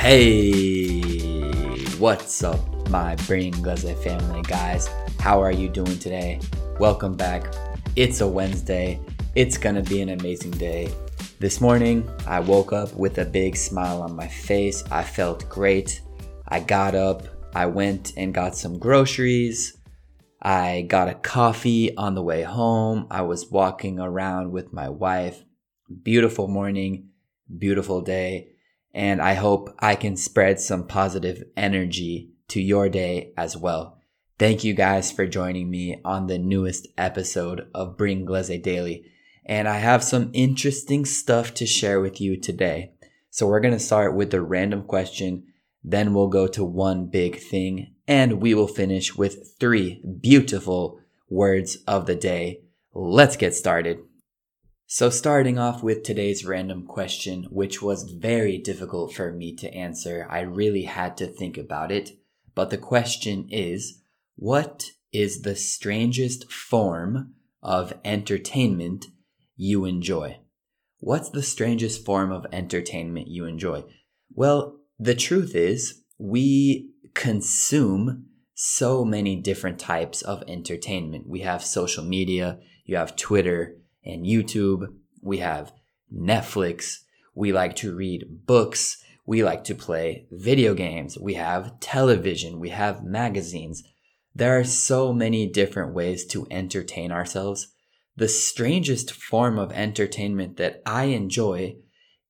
Hey, what's up, my Bringlese family, guys? How are you doing today? Welcome back. It's a Wednesday. It's gonna be an amazing day. This morning, I woke up with a big smile on my face. I felt great. I got up, I went and got some groceries. I got a coffee on the way home. I was walking around with my wife. Beautiful morning, beautiful day and I hope I can spread some positive energy to your day as well. Thank you guys for joining me on the newest episode of Bringlese Daily. And I have some interesting stuff to share with you today. So we're going to start with the random question, then we'll go to one big thing, and we will finish with three beautiful words of the day. Let's get started. So, starting off with today's random question, which was very difficult for me to answer, I really had to think about it. But the question is What is the strangest form of entertainment you enjoy? What's the strangest form of entertainment you enjoy? Well, the truth is, we consume so many different types of entertainment. We have social media, you have Twitter, and YouTube. We have Netflix. We like to read books. We like to play video games. We have television. We have magazines. There are so many different ways to entertain ourselves. The strangest form of entertainment that I enjoy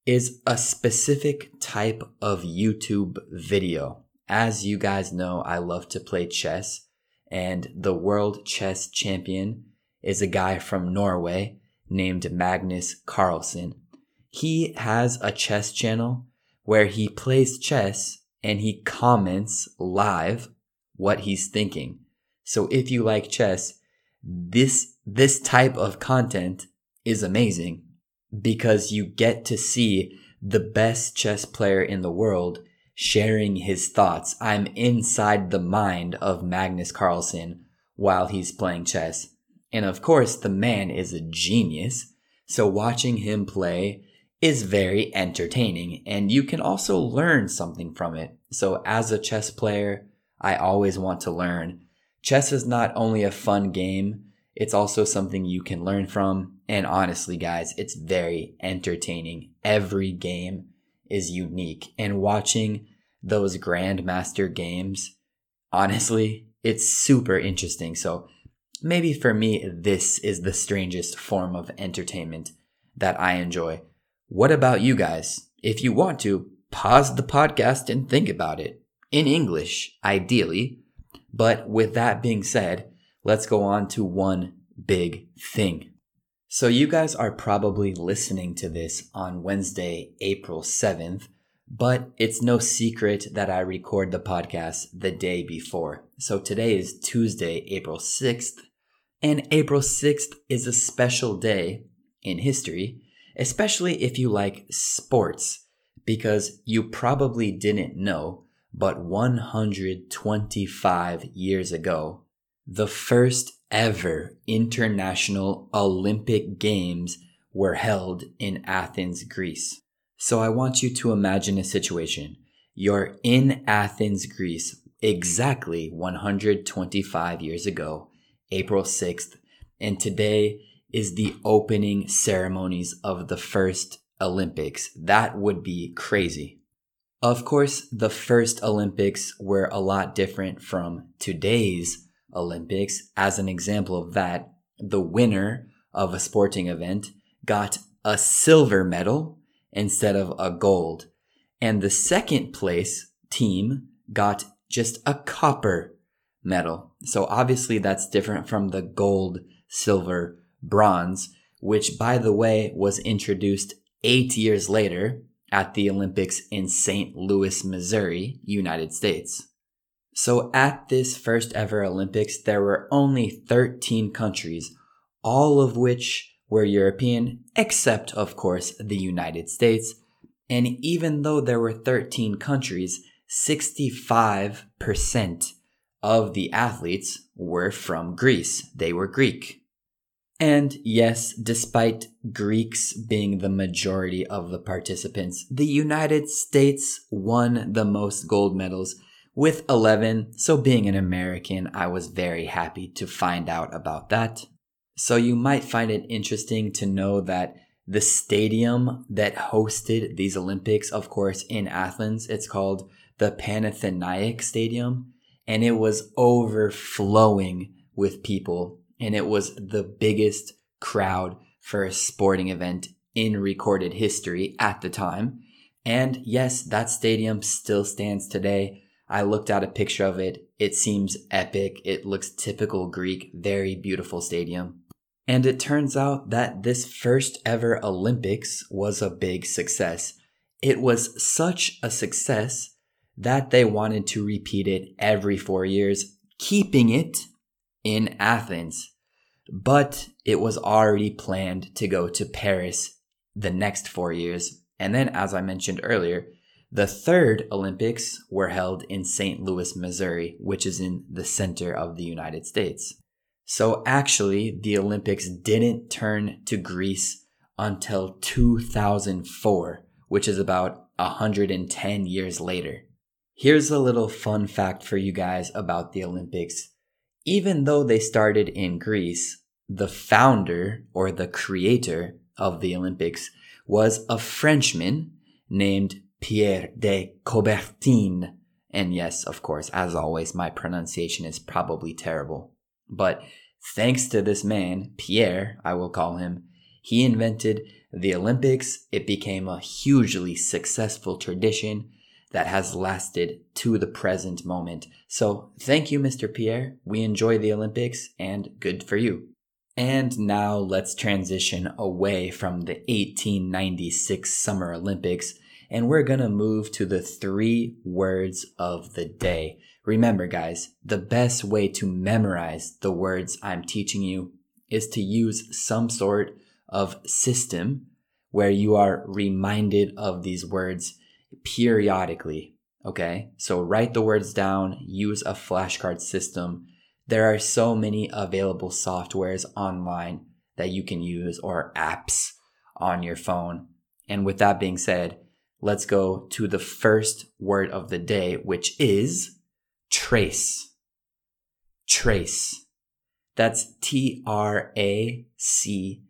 is a specific type of YouTube video. As you guys know, I love to play chess, and the world chess champion is a guy from Norway named Magnus Carlsen. He has a chess channel where he plays chess and he comments live what he's thinking. So if you like chess, this this type of content is amazing because you get to see the best chess player in the world sharing his thoughts. I'm inside the mind of Magnus Carlsen while he's playing chess. And of course, the man is a genius. So watching him play is very entertaining and you can also learn something from it. So as a chess player, I always want to learn. Chess is not only a fun game, it's also something you can learn from. And honestly, guys, it's very entertaining. Every game is unique and watching those grandmaster games, honestly, it's super interesting. So maybe for me, this is the strangest form of entertainment that I enjoy. What about you guys? If you want to, pause the podcast and think about it. In English, ideally. But with that being said, let's go on to one big thing. So you guys are probably listening to this on Wednesday, April 7th, but it's no secret that I record the podcast the day before. So today is Tuesday, April 6th, and April 6th is a special day in history, especially if you like sports, because you probably didn't know, but 125 years ago, the first ever international Olympic Games were held in Athens, Greece. So I want you to imagine a situation. You're in Athens, Greece, exactly 125 years ago April 6th, and today is the opening ceremonies of the first Olympics. That would be crazy. Of course, the first Olympics were a lot different from today's Olympics. As an example of that, the winner of a sporting event got a silver medal instead of a gold. And the second place team got just a copper medal. So obviously that's different from the gold, silver, bronze, which by the way was introduced eight years later at the Olympics in St. Louis, Missouri, United States. So at this first ever Olympics, there were only 13 countries, all of which were European, except of course the United States. And even though there were 13 countries, 65% of the athletes were from Greece. They were Greek. And yes, despite Greeks being the majority of the participants, the United States won the most gold medals with 11. So, being an American, I was very happy to find out about that. So, you might find it interesting to know that the stadium that hosted these Olympics, of course, in Athens, it's called the Panathenaic Stadium, and it was overflowing with people, and it was the biggest crowd for a sporting event in recorded history at the time. And yes, that stadium still stands today. I looked at a picture of it. It seems epic. It looks typical Greek, very beautiful stadium. And it turns out that this first ever Olympics was a big success. It was such a success that they wanted to repeat it every four years, keeping it in Athens. But it was already planned to go to Paris the next four years. And then, as I mentioned earlier, the third Olympics were held in St. Louis, Missouri, which is in the center of the United States. So actually, the Olympics didn't turn to Greece until 2004, which is about 110 years later. Here's a little fun fact for you guys about the Olympics. Even though they started in Greece, the founder or the creator of the Olympics was a Frenchman named Pierre de Coubertin. And yes, of course, as always, my pronunciation is probably terrible. But thanks to this man, Pierre, I will call him, he invented the Olympics. It became a hugely successful tradition that has lasted to the present moment. So thank you, Mr. Pierre. We enjoy the Olympics and good for you. And now let's transition away from the 1896 Summer Olympics and we're gonna move to the three words of the day. Remember, guys, the best way to memorize the words I'm teaching you is to use some sort of system where you are reminded of these words periodically. Okay. So write the words down, use a flashcard system. There are so many available softwares online that you can use or apps on your phone. And with that being said, let's go to the first word of the day, which is trace. Trace. That's T R A C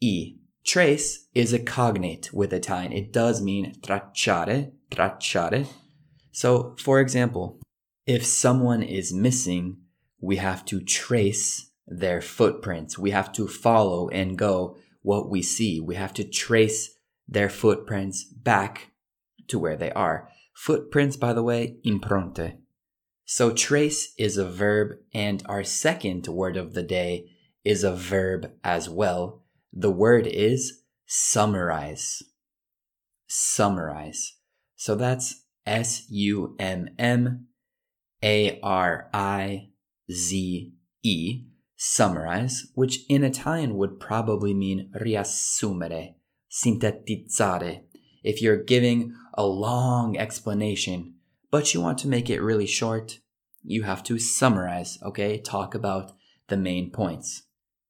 E. Trace is a cognate with Italian. It does mean tracciare, tracciare. So, for example, if someone is missing, we have to trace their footprints. We have to follow and go what we see. We have to trace their footprints back to where they are. Footprints, by the way, impronte. So trace is a verb, and our second word of the day is a verb as well. The word is summarize. Summarize. So that's S U M M A R I Z E, summarize, which in Italian would probably mean riassumere, sintetizzare. If you're giving a long explanation, but you want to make it really short, you have to summarize, okay? Talk about the main points.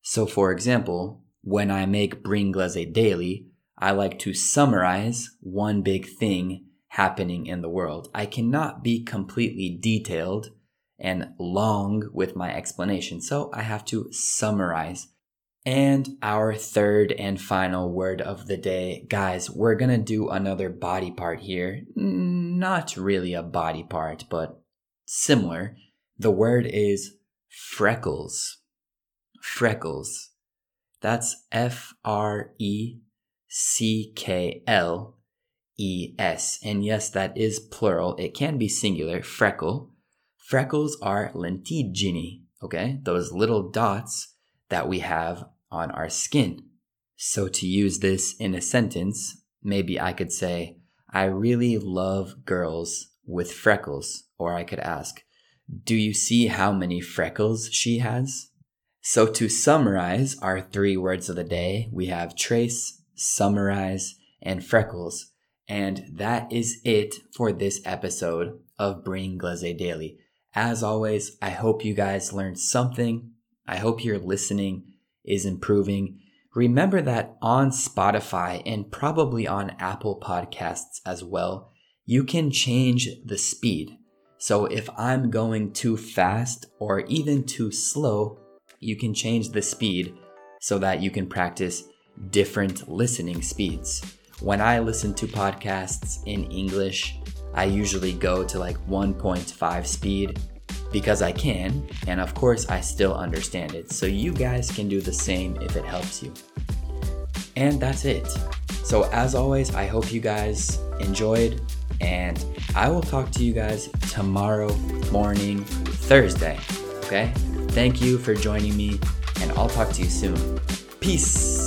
So, for example, when I make Bringlese daily, I like to summarize one big thing happening in the world. I cannot be completely detailed and long with my explanation, so I have to summarize. And our third and final word of the day, guys, we're gonna do another body part here. Not really a body part, but similar. The word is freckles. Freckles. That's F R E C K L E S. And yes, that is plural. It can be singular, freckle. Freckles are lentigini, okay? Those little dots that we have on our skin. So to use this in a sentence, maybe I could say, I really love girls with freckles. Or I could ask, Do you see how many freckles she has? So to summarize our three words of the day, we have trace, summarize, and freckles. And that is it for this episode of Bringlese Daily. As always, I hope you guys learned something. I hope you're listening is improving, remember that on Spotify and probably on Apple Podcasts as well, you can change the speed. So if I'm going too fast or even too slow, you can change the speed so that you can practice different listening speeds. When I listen to podcasts in English, I usually go to like 1.5 speed because I can, and of course, I still understand it. So you guys can do the same if it helps you. And that's it. So, as always, I hope you guys enjoyed, and I will talk to you guys tomorrow morning, Thursday. Okay? Thank you for joining me, and I'll talk to you soon. Peace.